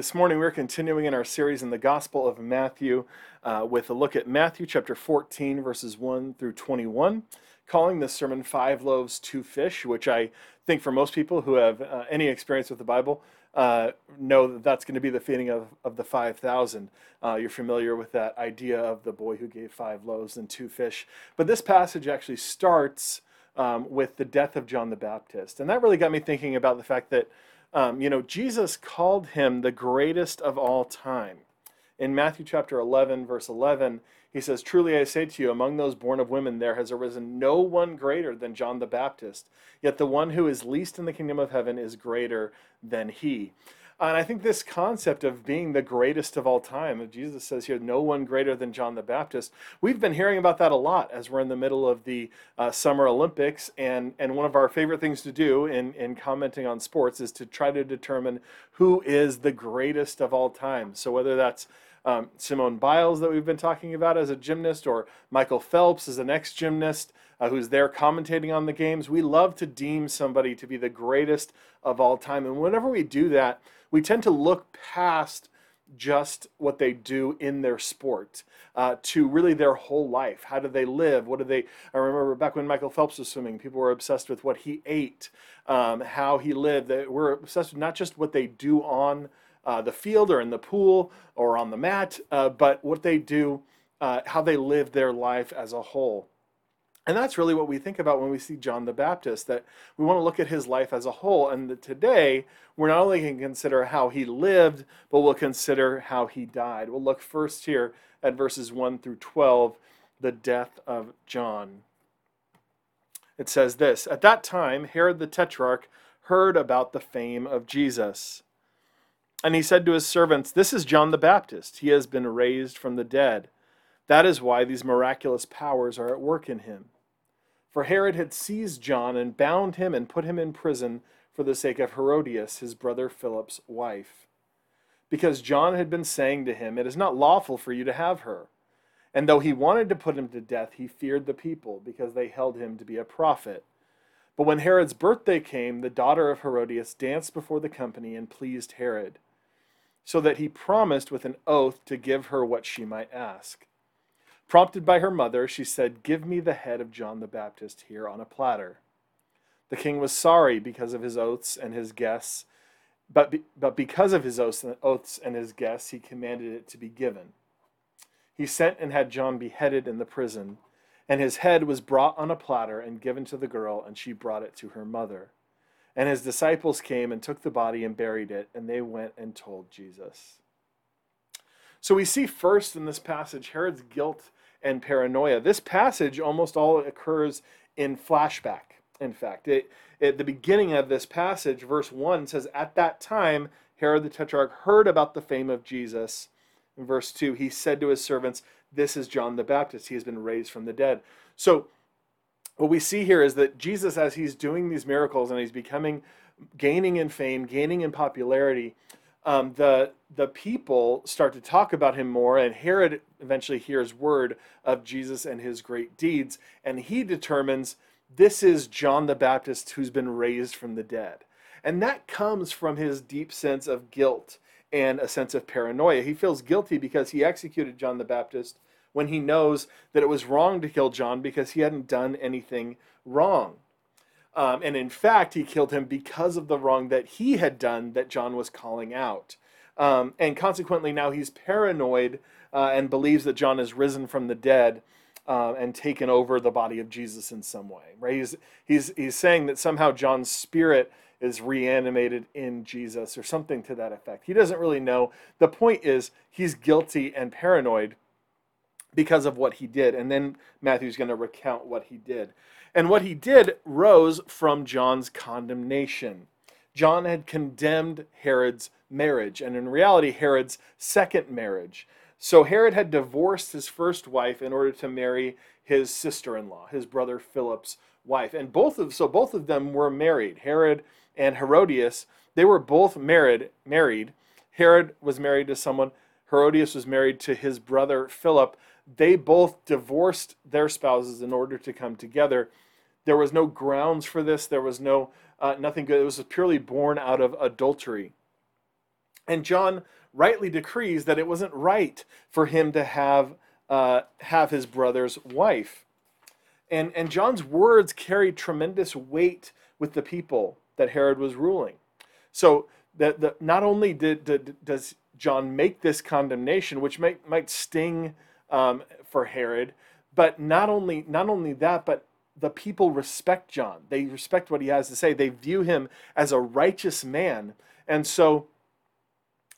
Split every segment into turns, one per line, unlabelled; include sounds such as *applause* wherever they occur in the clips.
This morning we're continuing in our series in the Gospel of Matthew uh, with a look at Matthew chapter 14, verses 1 through 21, calling this sermon Five Loaves, Two Fish, which I think for most people who have uh, any experience with the Bible uh, know that that's going to be the feeding of, of the 5,000. Uh, you're familiar with that idea of the boy who gave five loaves and two fish. But this passage actually starts um, with the death of John the Baptist. And that really got me thinking about the fact that um, you know, Jesus called him the greatest of all time. In Matthew chapter 11, verse 11, he says, Truly I say to you, among those born of women, there has arisen no one greater than John the Baptist. Yet the one who is least in the kingdom of heaven is greater than he. And I think this concept of being the greatest of all time, Jesus says here, no one greater than John the Baptist, we've been hearing about that a lot as we're in the middle of the uh, Summer Olympics. And, and one of our favorite things to do in, in commenting on sports is to try to determine who is the greatest of all time. So whether that's um, Simone Biles that we've been talking about as a gymnast, or Michael Phelps as an ex gymnast uh, who's there commentating on the games. We love to deem somebody to be the greatest of all time. And whenever we do that, we tend to look past just what they do in their sport uh, to really their whole life. How do they live? What do they? I remember back when Michael Phelps was swimming, people were obsessed with what he ate, um, how he lived. They were obsessed with not just what they do on uh, the field or in the pool or on the mat, uh, but what they do, uh, how they live their life as a whole. And that's really what we think about when we see John the Baptist, that we want to look at his life as a whole. And that today, we're not only going to consider how he lived, but we'll consider how he died. We'll look first here at verses 1 through 12, the death of John. It says this At that time, Herod the Tetrarch heard about the fame of Jesus. And he said to his servants, This is John the Baptist. He has been raised from the dead. That is why these miraculous powers are at work in him. For Herod had seized John and bound him and put him in prison for the sake of Herodias, his brother Philip's wife. Because John had been saying to him, It is not lawful for you to have her. And though he wanted to put him to death, he feared the people, because they held him to be a prophet. But when Herod's birthday came, the daughter of Herodias danced before the company and pleased Herod, so that he promised with an oath to give her what she might ask. Prompted by her mother, she said, Give me the head of John the Baptist here on a platter. The king was sorry because of his oaths and his guests, but, be, but because of his oaths and his guests, he commanded it to be given. He sent and had John beheaded in the prison, and his head was brought on a platter and given to the girl, and she brought it to her mother. And his disciples came and took the body and buried it, and they went and told Jesus. So we see first in this passage Herod's guilt and paranoia. This passage almost all occurs in flashback. In fact, it, at the beginning of this passage, verse 1 says, At that time, Herod the Tetrarch heard about the fame of Jesus. In verse 2, he said to his servants, This is John the Baptist. He has been raised from the dead. So, what we see here is that Jesus, as he's doing these miracles and he's becoming, gaining in fame, gaining in popularity, um, the the people start to talk about him more, and Herod eventually hears word of Jesus and his great deeds, and he determines this is John the Baptist who's been raised from the dead, and that comes from his deep sense of guilt and a sense of paranoia. He feels guilty because he executed John the Baptist when he knows that it was wrong to kill John because he hadn't done anything wrong. Um, and in fact, he killed him because of the wrong that he had done that John was calling out. Um, and consequently, now he's paranoid uh, and believes that John has risen from the dead uh, and taken over the body of Jesus in some way. Right? He's, he's, he's saying that somehow John's spirit is reanimated in Jesus or something to that effect. He doesn't really know. The point is, he's guilty and paranoid because of what he did. And then Matthew's going to recount what he did. And what he did rose from John's condemnation. John had condemned Herod's marriage, and in reality, Herod's second marriage. So Herod had divorced his first wife in order to marry his sister-in-law, his brother Philip's wife. And both of so both of them were married. Herod and Herodias, they were both married, married. Herod was married to someone, Herodias was married to his brother Philip, they both divorced their spouses in order to come together. There was no grounds for this. There was no uh, nothing good. It was purely born out of adultery. And John rightly decrees that it wasn't right for him to have, uh, have his brother's wife. And, and John's words carried tremendous weight with the people that Herod was ruling. So that the, not only did, did, does John make this condemnation, which might, might sting um, for Herod, but not only not only that, but the people respect John. They respect what he has to say. They view him as a righteous man, and so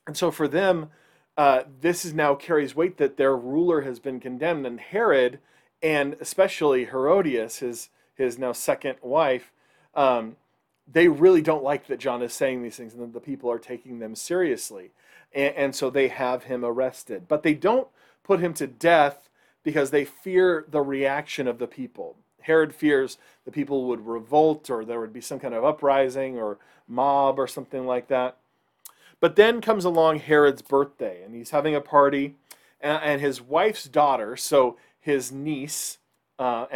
and so for them, uh, this is now carries weight that their ruler has been condemned, and Herod, and especially Herodias, his his now second wife, um, they really don't like that John is saying these things, and that the people are taking them seriously, and, and so they have him arrested. But they don't put him to death because they fear the reaction of the people. Herod fears the people would revolt or there would be some kind of uprising or mob or something like that. But then comes along Herod's birthday, and he's having a party, and, his wife's daughter, so his niece, uh,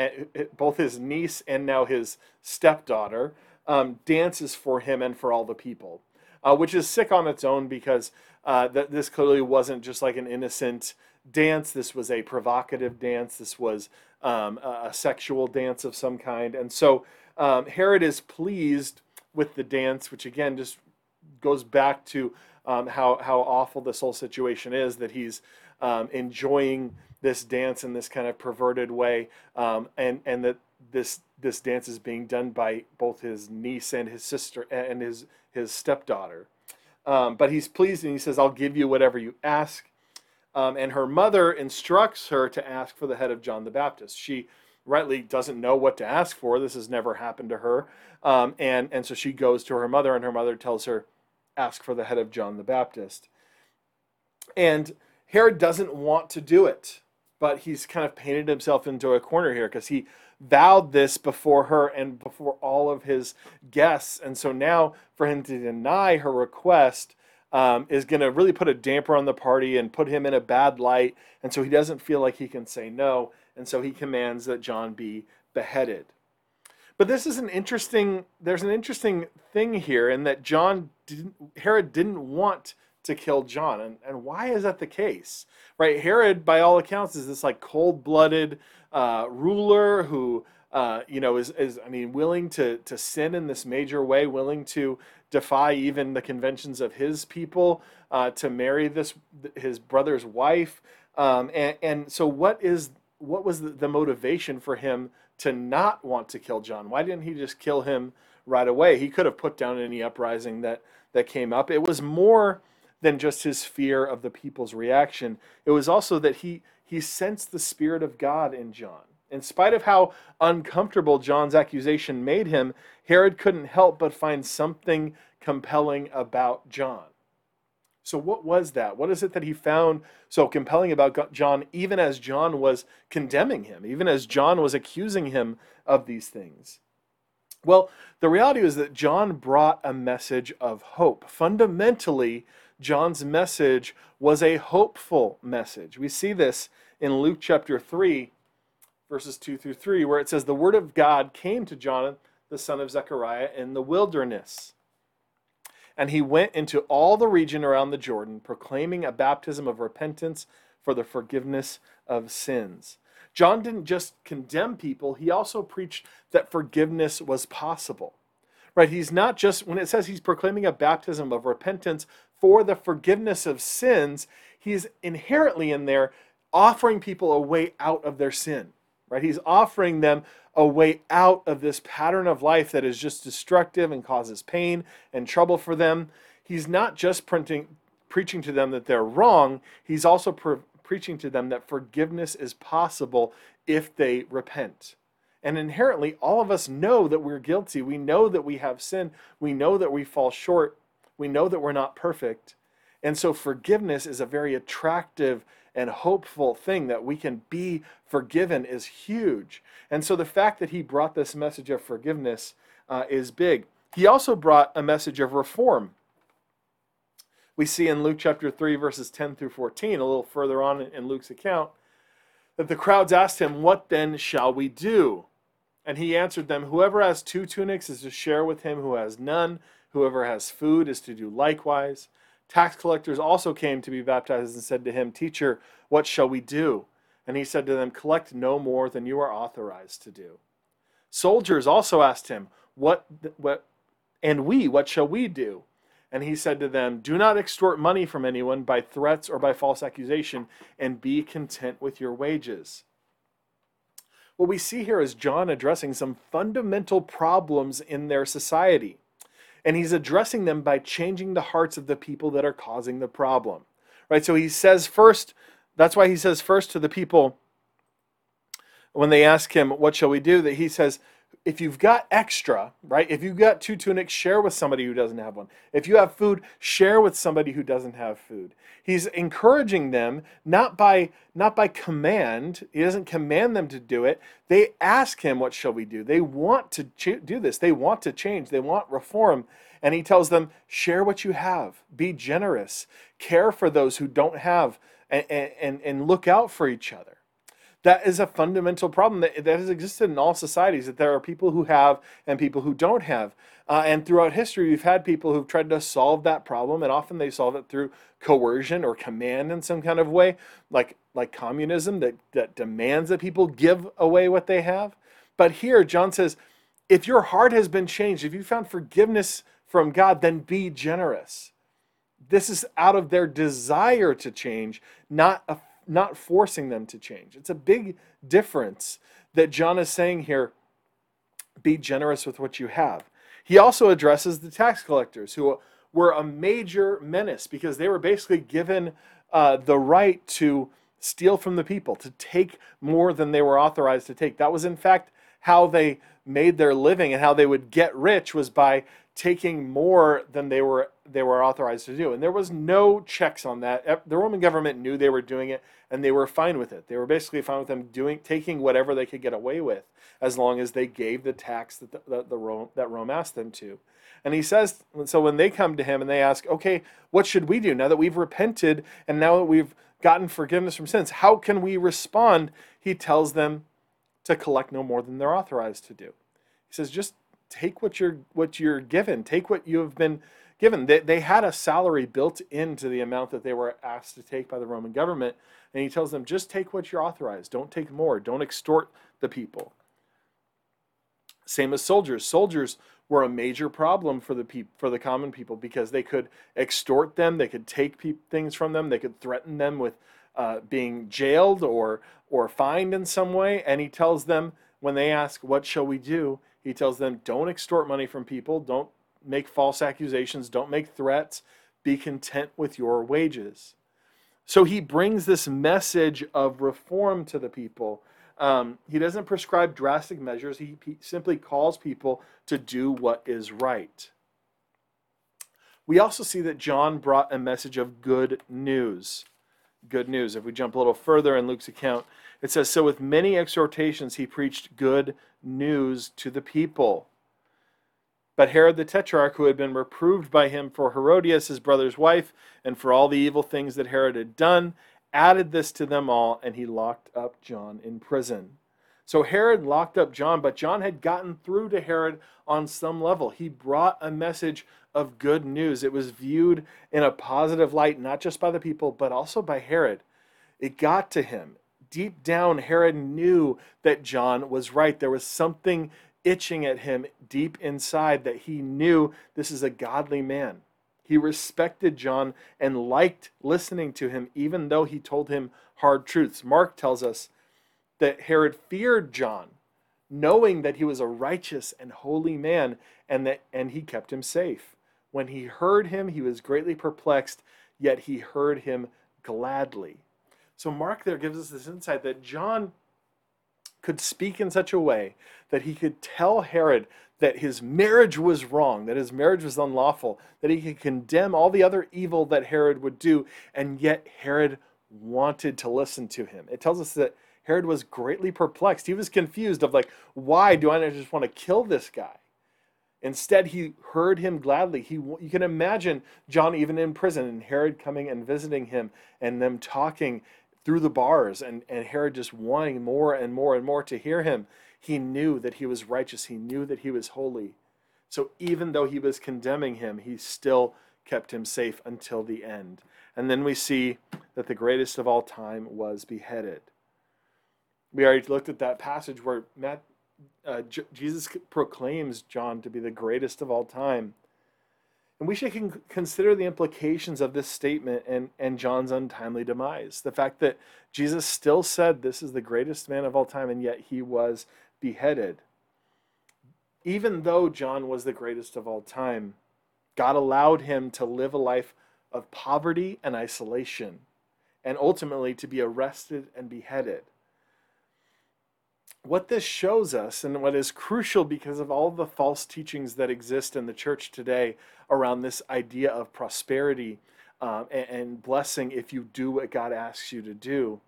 both his niece and now his stepdaughter, um, dances for him and for all the people, uh, which is sick on its own because uh, th- this clearly wasn't just like an innocent dance. This was a provocative dance. This was um, a, sexual dance of some kind. And so um, Herod is pleased with the dance, which again just goes back to um, how how awful this whole situation is that he's um, enjoying this dance in this kind of perverted way, um, and and that this this dance is being done by both his niece and his sister and his his stepdaughter. Um, but he's pleased and he says, "I'll give you whatever you ask." Um, and her mother instructs her to ask for the head of John the Baptist. She rightly doesn't know what to ask for. This has never happened to her. Um, and, and so she goes to her mother, and her mother tells her, ask for the head of John the Baptist. And Herod doesn't want to do it, but he's kind of painted himself into a corner here because he vowed this before her and before all of his guests. And so now for him to deny her request um, is going to really put a damper on the party and put him in a bad light. And so he doesn't feel like he can say no. And so he commands that John be beheaded. But this is an interesting, there's an interesting thing here in that John didn't, Herod didn't want to kill John. And, and why is that the case? Right? Herod, by all accounts, is this like cold blooded uh, ruler who, uh, you know, is, is, I mean, willing to, to sin in this major way, willing to defy even the conventions of his people uh, to marry this, his brother's wife. Um, and, and so what is, what was the, the motivation for him to not want to kill John? Why didn't he just kill him right away? He could have put down any uprising that, that came up. It was more than just his fear of the people's reaction. It was also that he, he sensed the Spirit of God in John. In spite of how uncomfortable John's accusation made him, Herod couldn't help but find something compelling about John. So, what was that? What is it that he found so compelling about John, even as John was condemning him, even as John was accusing him of these things? Well, the reality is that John brought a message of hope. Fundamentally, John's message was a hopeful message. We see this in Luke chapter 3, verses 2 through 3, where it says, The word of God came to John, the son of Zechariah, in the wilderness and he went into all the region around the Jordan, proclaiming a baptism of repentance for the forgiveness of sins. John didn't just condemn people, he also preached that forgiveness was possible. Right? He's not just, when it says he's proclaiming a baptism of repentance for the forgiveness of sins, he's inherently in there offering people a way out of their sin. Right? He's offering them a way out of this pattern of life that is just destructive and causes pain and trouble for them. He's not just printing, preaching to them that they're wrong, he's also pre- preaching to them that forgiveness is possible if they repent. And inherently, all of us know that we're guilty. We know that we have sin. We know that we fall short. We know that we're not perfect. And so, forgiveness is a very attractive and hopeful thing that we can be forgiven is huge. And so the fact that he brought this message of forgiveness uh, is big. He also brought a message of reform. We see in Luke chapter 3, verses 10 through 14, a little further on in Luke's account, that the crowds asked him, What then shall we do? And he answered them, Whoever has two tunics is to share with him who has none. Whoever has food is to do likewise. Tax collectors also came to be baptized and said to him, Teacher, what shall we do? And he said to them, Collect no more than you are authorized to do. Soldiers also asked him, What, what, and we, what shall we do? And he said to them, Do not extort money from anyone by threats or by false accusation, and be content with your wages. What we see here is John addressing some fundamental problems in their society. And he's addressing them by changing the hearts of the people that are causing the problem. Right? So he says first, that's why he says first to the people when they ask him, What shall we do? that he says, if you've got extra, right? If you've got two tunics, share with somebody who doesn't have one. If you have food, share with somebody who doesn't have food. He's encouraging them not by not by command. He doesn't command them to do it. They ask him, "What shall we do?" They want to ch- do this. They want to change. They want reform. And he tells them, "Share what you have. Be generous. Care for those who don't have and and, and look out for each other." That is a fundamental problem that, that has existed in all societies that there are people who have and people who don't have. Uh, and throughout history we've had people who've tried to solve that problem and often they solve it through coercion or command in some kind of way like like communism that, that demands that people give away what they have. But here john says if your heart has been changed if you found forgiveness from god then be generous. This is out of their desire to change not a not forcing them to change. It's a big difference that John is saying here be generous with what you have. He also addresses the tax collectors who were a major menace because they were basically given uh, the right to steal from the people, to take more than they were authorized to take. That was, in fact, how they made their living and how they would get rich was by taking more than they were they were authorized to do. And there was no checks on that. The Roman government knew they were doing it and they were fine with it. They were basically fine with them doing taking whatever they could get away with as long as they gave the tax that the, the, the Rome that Rome asked them to. And he says so when they come to him and they ask, "Okay, what should we do now that we've repented and now that we've gotten forgiveness from sins? How can we respond?" He tells them to collect no more than they're authorized to do. He says, "Just take what you're what you're given. Take what you have been given. They, they had a salary built into the amount that they were asked to take by the Roman government, and he tells them just take what you're authorized. Don't take more. Don't extort the people. Same as soldiers. Soldiers were a major problem for the peop- for the common people because they could extort them, they could take pe- things from them, they could threaten them with uh, being jailed or or fined in some way. And he tells them when they ask, "What shall we do?" He tells them, don't extort money from people, don't make false accusations, don't make threats, be content with your wages. So he brings this message of reform to the people. Um, he doesn't prescribe drastic measures, he, he simply calls people to do what is right. We also see that John brought a message of good news. Good news. If we jump a little further in Luke's account, it says, So with many exhortations he preached good news to the people. But Herod the Tetrarch, who had been reproved by him for Herodias, his brother's wife, and for all the evil things that Herod had done, added this to them all, and he locked up John in prison. So Herod locked up John, but John had gotten through to Herod on some level. He brought a message of good news. It was viewed in a positive light, not just by the people, but also by Herod. It got to him deep down, Herod knew that John was right. There was something itching at him deep inside that he knew this is a godly man. He respected John and liked listening to him, even though he told him hard truths. Mark tells us that Herod feared John, knowing that he was a righteous and holy man, and that and he kept him safe. When he heard him, he was greatly perplexed, yet he heard him gladly. So Mark there gives us this insight that John could speak in such a way that he could tell Herod that his marriage was wrong, that his marriage was unlawful, that he could condemn all the other evil that Herod would do, and yet Herod wanted to listen to him. It tells us that Herod was greatly perplexed. He was confused of like, why do I just want to kill this guy? Instead, he heard him gladly. He, you can imagine John even in prison and Herod coming and visiting him and them talking through the bars and, and Herod just wanting more and more and more to hear him. He knew that he was righteous, he knew that he was holy. So even though he was condemning him, he still kept him safe until the end. And then we see that the greatest of all time was beheaded. We already looked at that passage where Matt, uh, J- Jesus proclaims John to be the greatest of all time. And we should con- consider the implications of this statement and, and John's untimely demise. The fact that Jesus still said this is the greatest man of all time, and yet he was beheaded. Even though John was the greatest of all time, God allowed him to live a life of poverty and isolation, and ultimately to be arrested and beheaded. What this shows us, and what is crucial because of all the false teachings that exist in the church today around this idea of prosperity um, and, and blessing if you do what God asks you to do,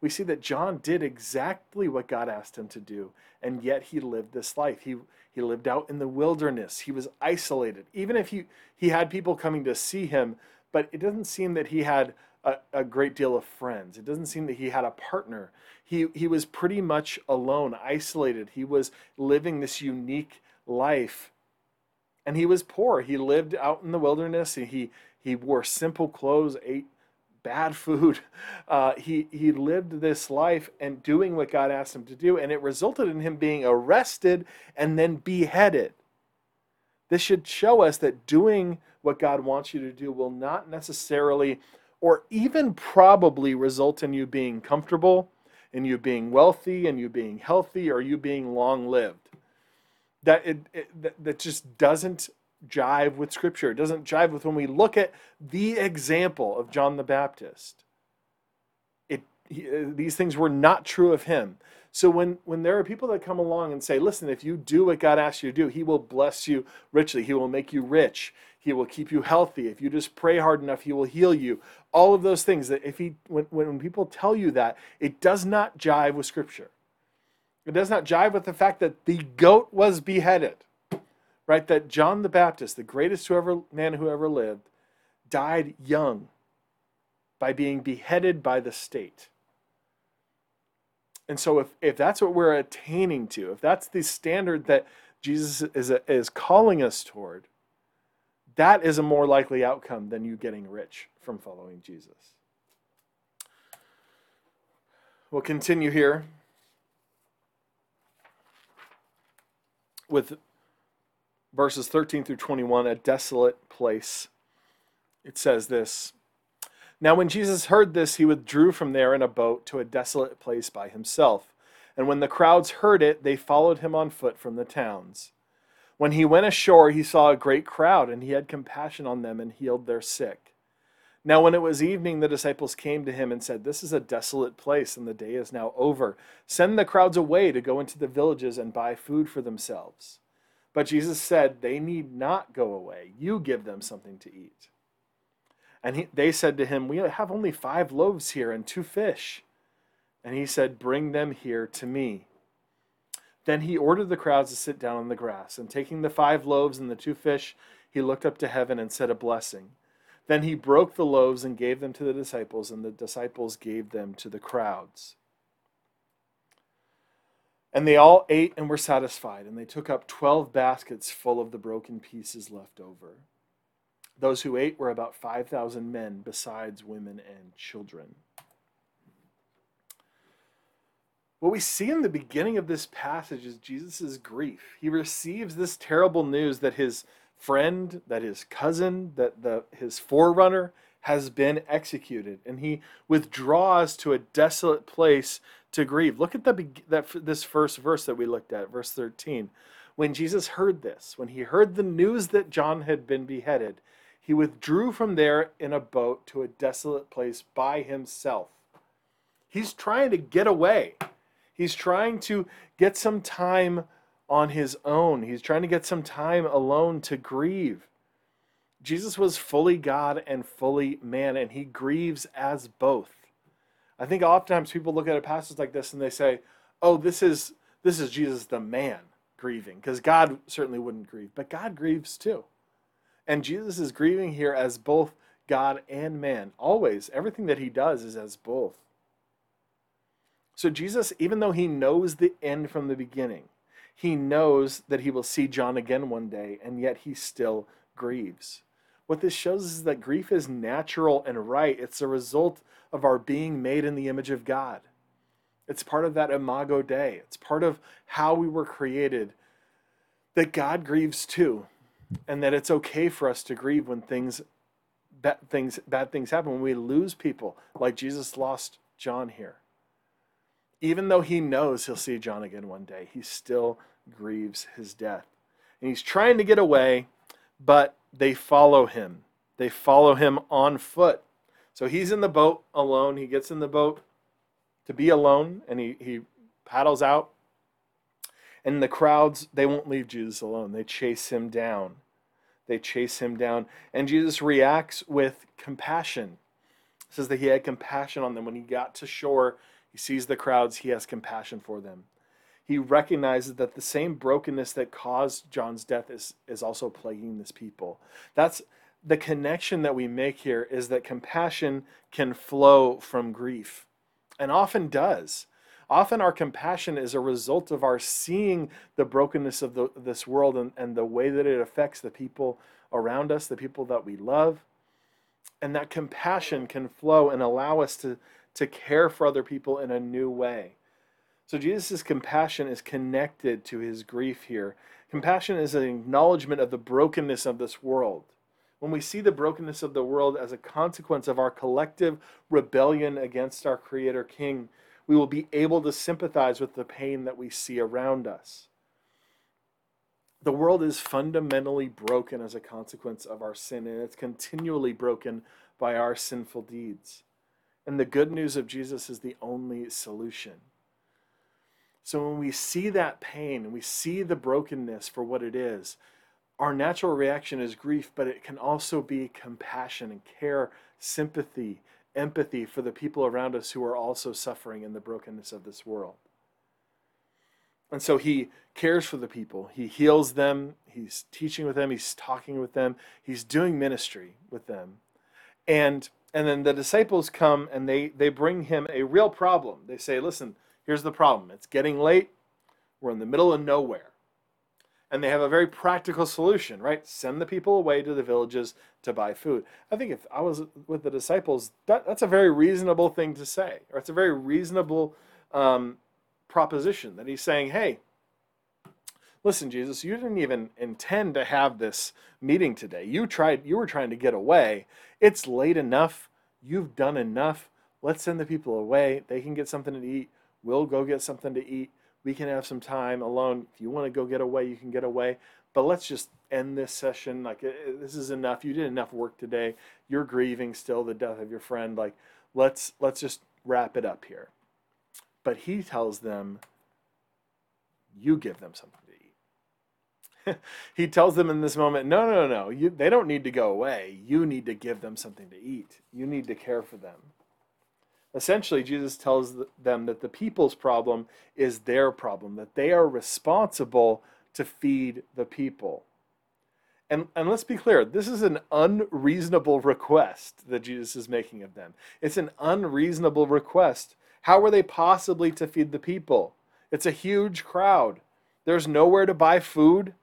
we see that John did exactly what God asked him to do, and yet he lived this life. He, he lived out in the wilderness. He was isolated. Even if he, he had people coming to see him, but it doesn't seem that he had a, a, great deal of friends. It doesn't seem that he had a partner. He, he was pretty much alone, isolated. He was living this unique life. And he was poor. He lived out in the wilderness. He, he wore simple clothes, ate bad *laughs* food. Uh, he, he lived this life and doing what God asked him to do, and it resulted in him being arrested and then beheaded. This should show us that doing what God wants you to do will not necessarily or even probably result in you being comfortable, in you being wealthy, and you being healthy, or you being long lived. That it, it that, that just doesn't jive with scripture. It doesn't jive with when we look at the example of John the Baptist. It he, uh, these things were not true of him. So when, when there are people that come along and say, listen, if you do what God asks you to do, He will bless you richly. He will make you rich. He will keep you healthy. If you just pray hard enough, He will heal you. All of those things that if He when, when people tell you that, it does not jive with Scripture. It does not jive with the fact that the goat was beheaded. Right? That John the Baptist, the greatest whoever man who ever lived, died young by being beheaded by the state. And so if, if that's what we're attaining to, if that's the standard that Jesus is, is calling us toward, that is a more likely outcome than you getting rich from following Jesus. We'll continue here with verses 13 through 21, a desolate place. It says this now, when Jesus heard this, he withdrew from there in a boat to a desolate place by himself. And when the crowds heard it, they followed him on foot from the towns. When he went ashore, he saw a great crowd, and he had compassion on them and healed their sick. Now, when it was evening, the disciples came to him and said, This is a desolate place, and the day is now over. Send the crowds away to go into the villages and buy food for themselves. But Jesus said, They need not go away. You give them something to eat. And he, they said to him, We have only five loaves here and two fish. And he said, Bring them here to me. Then he ordered the crowds to sit down on the grass. And taking the five loaves and the two fish, he looked up to heaven and said a blessing. Then he broke the loaves and gave them to the disciples, and the disciples gave them to the crowds. And they all ate and were satisfied, and they took up twelve baskets full of the broken pieces left over. Those who ate were about 5,000 men, besides women and children. What we see in the beginning of this passage is Jesus' grief. He receives this terrible news that his friend, that his cousin, that the, his forerunner has been executed, and he withdraws to a desolate place to grieve. Look at the, that, this first verse that we looked at, verse 13. When Jesus heard this, when he heard the news that John had been beheaded, he withdrew from there in a boat to a desolate place by himself. He's trying to get away. He's trying to get some time on his own. He's trying to get some time alone to grieve. Jesus was fully God and fully man, and he grieves as both. I think oftentimes people look at a passage like this and they say, "Oh, this is this is Jesus the man grieving," because God certainly wouldn't grieve, but God grieves too. And Jesus is grieving here as both God and man. Always, everything that he does is as both. So, Jesus, even though he knows the end from the beginning, he knows that he will see John again one day, and yet he still grieves. What this shows is that grief is natural and right. It's a result of our being made in the image of God. It's part of that imago Dei. It's part of how we were created. That God grieves too, and that it's okay for us to grieve when things bad things bad things happen when we lose people like Jesus lost John here. Even though he knows he'll see John again one day, he still grieves his death. And he's trying to get away, but they follow him. They follow him on foot. So he's in the boat alone. He gets in the boat to be alone and he, he paddles out. And the crowds, they won't leave Jesus alone. They chase him down. They chase him down. And Jesus reacts with compassion. It says that he had compassion on them. When he got to shore, he sees the crowds, he has compassion for them. He recognizes that the same brokenness that caused John's death is, is also plaguing this people. That's the connection that we make here is that compassion can flow from grief and often does. Often our compassion is a result of our seeing the brokenness of the, this world and, and the way that it affects the people around us, the people that we love. And that compassion can flow and allow us to, to care for other people in a new way. So Jesus' compassion is connected to his grief here. Compassion is an acknowledgement of the brokenness of this world. When we see the brokenness of the world as a consequence of our collective rebellion against our Creator King, we will be able to sympathize with the pain that we see around us. The world is fundamentally broken as a consequence of our sin, and it's continually broken by our sinful deeds. And the good news of Jesus is the only solution. So when we see that pain and we see the brokenness for what it is, our natural reaction is grief, but it can also be compassion and care, sympathy, empathy for the people around us who are also suffering in the brokenness of this world. And so he cares for the people. He heals them. He's teaching with them. He's talking with them. He's doing ministry with them. And and then the disciples come and they they bring him a real problem. They say, "Listen, here's the problem. It's getting late. We're in the middle of nowhere." and they have a very practical solution, right? Send the people away to the villages to buy food. I think if I was with the disciples, that, that's a very reasonable thing to say, or it's a very reasonable um, proposition that he's saying, hey, listen, Jesus, you didn't even intend to have this meeting today. You tried, you were trying to get away. It's late enough. You've done enough. Let's send the people away. They can get something to eat. We'll go get something to eat we can have some time alone. If you want to go get away, you can get away. But let's just end this session. Like, this is enough. You did enough work today. You're grieving still the death of your friend. Like, let's let's just wrap it up here. But he tells them, you give them something. *laughs* he tells them in this moment, no, no, no, you, they don't need to go away. You need to give them something to eat. You need to care for them. Essentially, Jesus tells them that the people's problem is their problem, that they are responsible to feed the people. And, and let's be clear, this is an unreasonable request that Jesus is making of them. It's an unreasonable request. How are they possibly to feed the people? It's a huge crowd. There's nowhere to buy food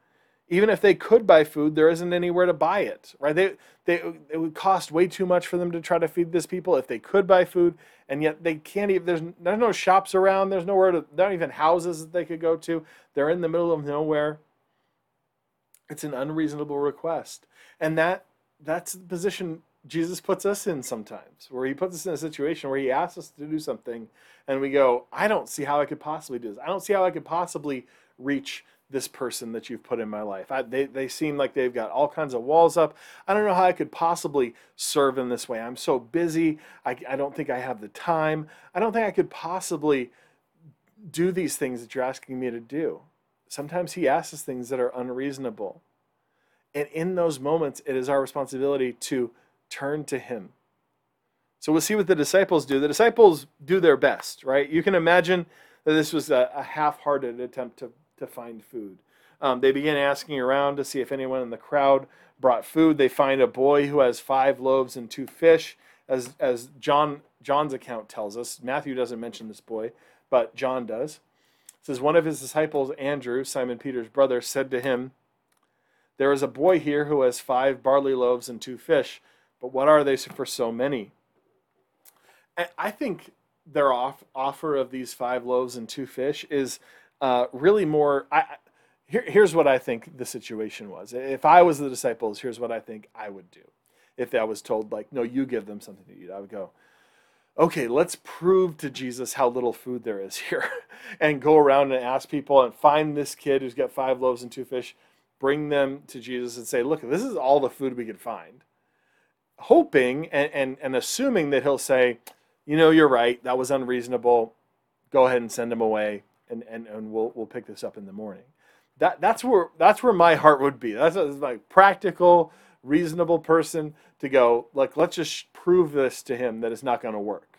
even if they could buy food, there isn't anywhere to buy it, right? They, they, it would cost way too much for them to try to feed this people if they could buy food, and yet they can't even. There's there's no shops around. There's nowhere to. There aren't even houses that they could go to. They're in the middle of nowhere. It's an unreasonable request, and that that's the position Jesus puts us in sometimes, where He puts us in a situation where He asks us to do something, and we go, I don't see how I could possibly do this. I don't see how I could possibly reach this person that you've put in my life. I, they, they seem like they've got all kinds of walls up. I don't know how I could possibly serve in this way. I'm so busy. I, I don't think I have the time. I don't think I could possibly do these things that you're asking me to do. Sometimes He asks us things that are unreasonable. And in those moments, it is our responsibility to turn to Him. So we'll see what the disciples do. The disciples do their best, right? You can imagine that this was a, a half hearted attempt to to find food. Um, they begin asking around to see if anyone in the crowd brought food. They find a boy who has five loaves and two fish, as, as John, John's account tells us. Matthew doesn't mention this boy, but John does. It says, One of his disciples, Andrew, Simon Peter's brother, said to him, There is a boy here who has five barley loaves and two fish, but what are they for so many? I think their off, offer of these five loaves and two fish is uh, really more. I, here, here's what I think the situation was. If I was the disciples, here's what I think I would do. If I was told, like, no, you give them something to eat, I would go, okay, let's prove to Jesus how little food there is *laughs* here and go around and ask people and find this kid who's got five loaves and two fish, bring them to Jesus and say, look, this is all the food we could find. Hoping and, and, and assuming that he'll say, you know, you're right, that was unreasonable. Go ahead and send him away and, and, and we'll, we'll pick this up in the morning. That, that's, where, that's where my heart would be. That's a, like practical, reasonable person to go, like, let's just prove this to him that it's not going to work.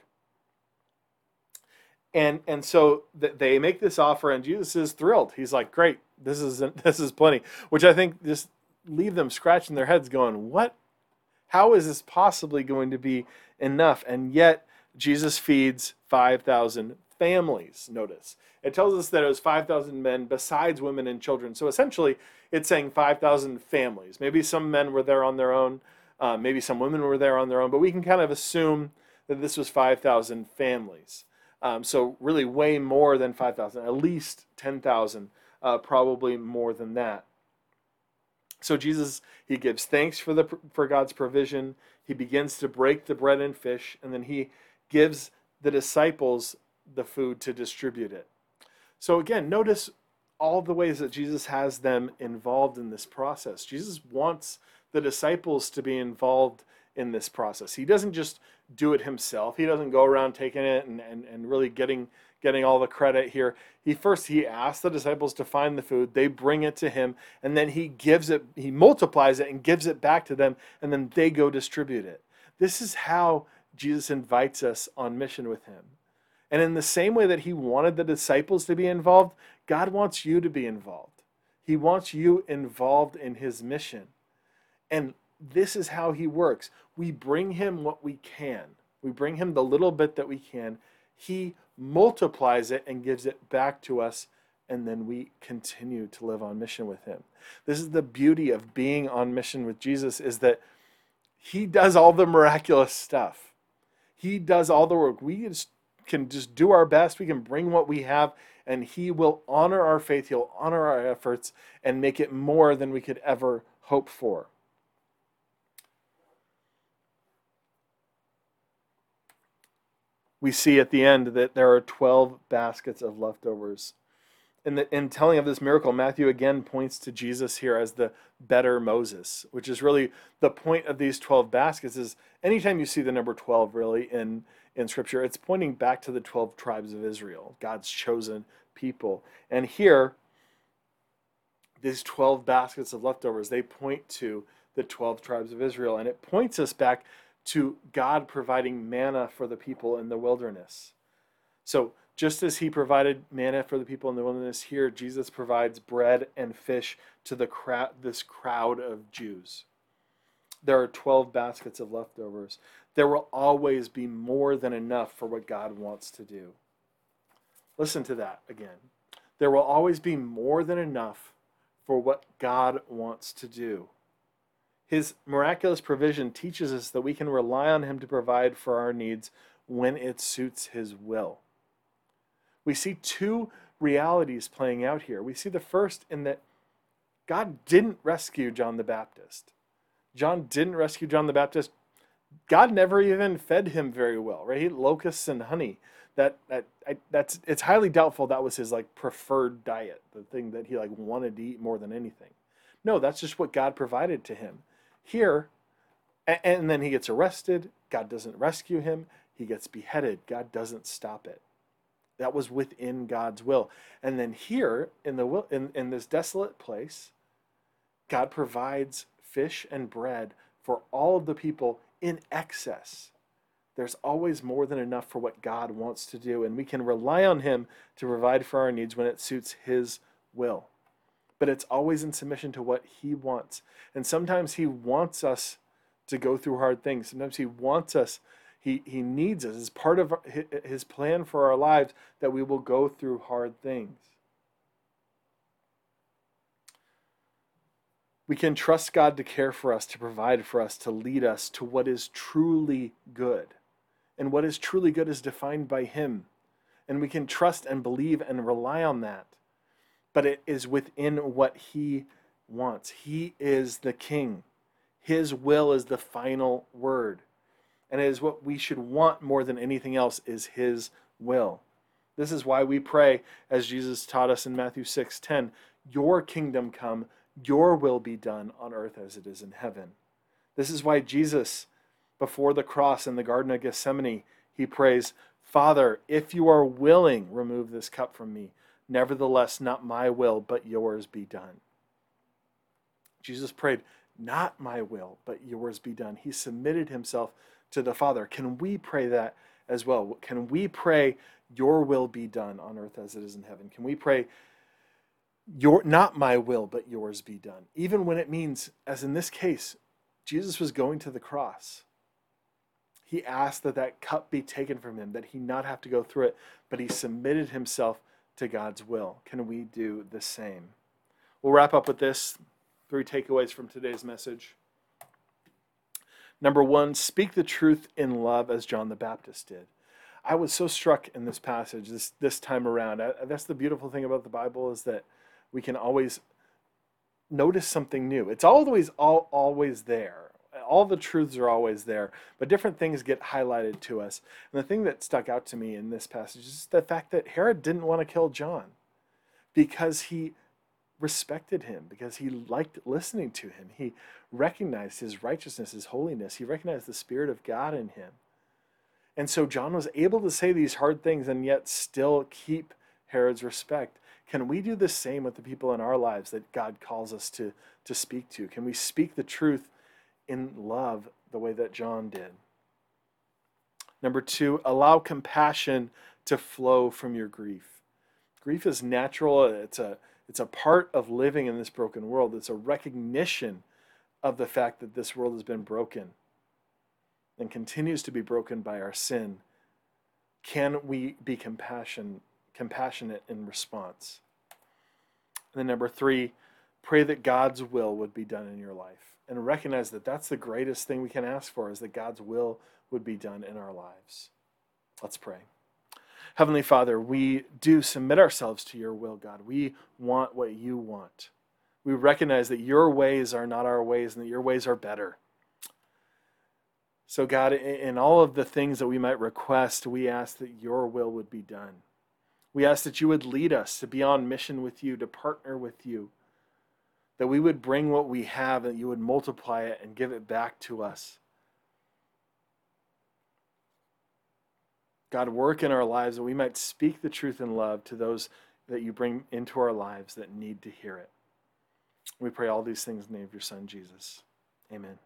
And, and so th- they make this offer, and Jesus is thrilled. He's like, great, this is, *laughs* this is plenty, which I think just leave them scratching their heads going, what? How is this possibly going to be enough? And yet, Jesus feeds 5,000 families, notice. It tells us that it was 5,000 men besides women and children. So essentially, it's saying 5,000 families. Maybe some men were there on their own, uh, maybe some women were there on their own, but we can kind of assume that this was 5,000 families. Um, so really way more than 5,000, at least 10,000, uh, probably more than that. So Jesus, he gives thanks for the for God's provision. He begins to break the bread and fish, and then he gives the disciples the food to distribute it. So again, notice all the ways that Jesus has them involved in this process. Jesus wants the disciples to be involved in this process. He doesn't just do it himself. He doesn't go around taking it and, and, and really getting getting all the credit here. He first he asks the disciples to find the food, they bring it to him, and then he gives it, he multiplies it and gives it back to them, and then they go distribute it. This is how Jesus invites us on mission with him. And in the same way that he wanted the disciples to be involved, God wants you to be involved. He wants you involved in his mission. And this is how he works. We bring him what we can. We bring him the little bit that we can. He multiplies it and gives it back to us and then we continue to live on mission with him. This is the beauty of being on mission with Jesus is that he does all the miraculous stuff. He does all the work. We just can just do our best. We can bring what we have, and He will honor our faith. He'll honor our efforts and make it more than we could ever hope for. We see at the end that there are 12 baskets of leftovers in, the, in telling of this miracle, Matthew again points to Jesus here as the better Moses, which is really the point of these 12 baskets is anytime you see the number 12 really in, in scripture, it's pointing back to the 12 tribes of Israel, God's chosen people. And here, these 12 baskets of leftovers, they point to the 12 tribes of Israel. And it points us back to God providing manna for the people in the wilderness. So just as he provided manna for the people in the wilderness, here Jesus provides bread and fish to the crowd, this crowd of Jews. There are 12 baskets of leftovers. There will always be more than enough for what God wants to do. Listen to that again. There will always be more than enough for what God wants to do. His miraculous provision teaches us that we can rely on Him to provide for our needs when it suits His will we see two realities playing out here. We see the first in that God didn't rescue John the Baptist. John didn't rescue John the Baptist. God never even fed him very well, right? Locusts and honey. That that I, that's it's highly doubtful that was his like preferred diet, the thing that he like wanted to eat more than anything. No, that's just what God provided to him. Here, and, and then he gets arrested. God doesn't rescue him. He gets beheaded. God doesn't stop it. That was within God's will. And then here in the in, in this desolate place, God provides fish and bread for all of the people in excess. There's always more than enough for what God wants to do, and we can rely on Him to provide for our needs when it suits His will. But it's always in submission to what He wants. And sometimes He wants us to go through hard things. Sometimes He wants us he, he needs us as part of his plan for our lives that we will go through hard things. We can trust God to care for us, to provide for us, to lead us to what is truly good. And what is truly good is defined by Him. And we can trust and believe and rely on that. But it is within what He wants. He is the King. His will is the final word. And it is what we should want more than anything else is His will. This is why we pray, as Jesus taught us in Matthew 6 10, Your kingdom come, your will be done on earth as it is in heaven. This is why Jesus, before the cross in the Garden of Gethsemane, he prays, Father, if you are willing, remove this cup from me. Nevertheless, not my will, but yours be done. Jesus prayed, Not my will, but yours be done. He submitted himself to the Father. Can we pray that as well? Can we pray, Your will be done on earth as it is in heaven? Can we pray, your not my will but yours be done. Even when it means as in this case jesus was going to the cross. He asked that that cup be taken from him that he not have to go through it but he submitted himself to god's will. Can we do the same? We'll wrap up with this. Three takeaways from today's message. Number one speak the truth in love as john the baptist did. I was so struck in this passage this this time around. I, that's the beautiful thing about the bible is that we can always notice something new. It's always all, always there. All the truths are always there, but different things get highlighted to us. And the thing that stuck out to me in this passage is the fact that Herod didn't want to kill John because he respected him, because he liked listening to him. He recognized his righteousness, his holiness. He recognized the Spirit of God in him. And so John was able to say these hard things and yet still keep Herod's respect. Can we do the same with the people in our lives that God calls us to, to speak to? Can we speak the truth in love the way that John did? Number two, allow compassion to flow from your grief. Grief is natural, it's a, it's a part of living in this broken world, it's a recognition of the fact that this world has been broken and continues to be broken by our sin. Can we be compassion, compassionate in response. And then number three, pray that God's will would be done in your life. And recognize that that's the greatest thing we can ask for is that God's will would be done in our lives. Let's pray. Heavenly Father, we do submit ourselves to your will, God. We want what you want. We recognize that your ways are not our ways and that your ways are better. So, God, in all of the things that we might request, we ask that your will would be done. We ask that you would lead us to be on mission with you, to partner with you, that we would bring what we have and you would multiply it and give it back to us. God, work in our lives that we might speak the truth in love to those that you bring into our lives that need to hear it. We pray all these things in the name of your Son, Jesus. Amen.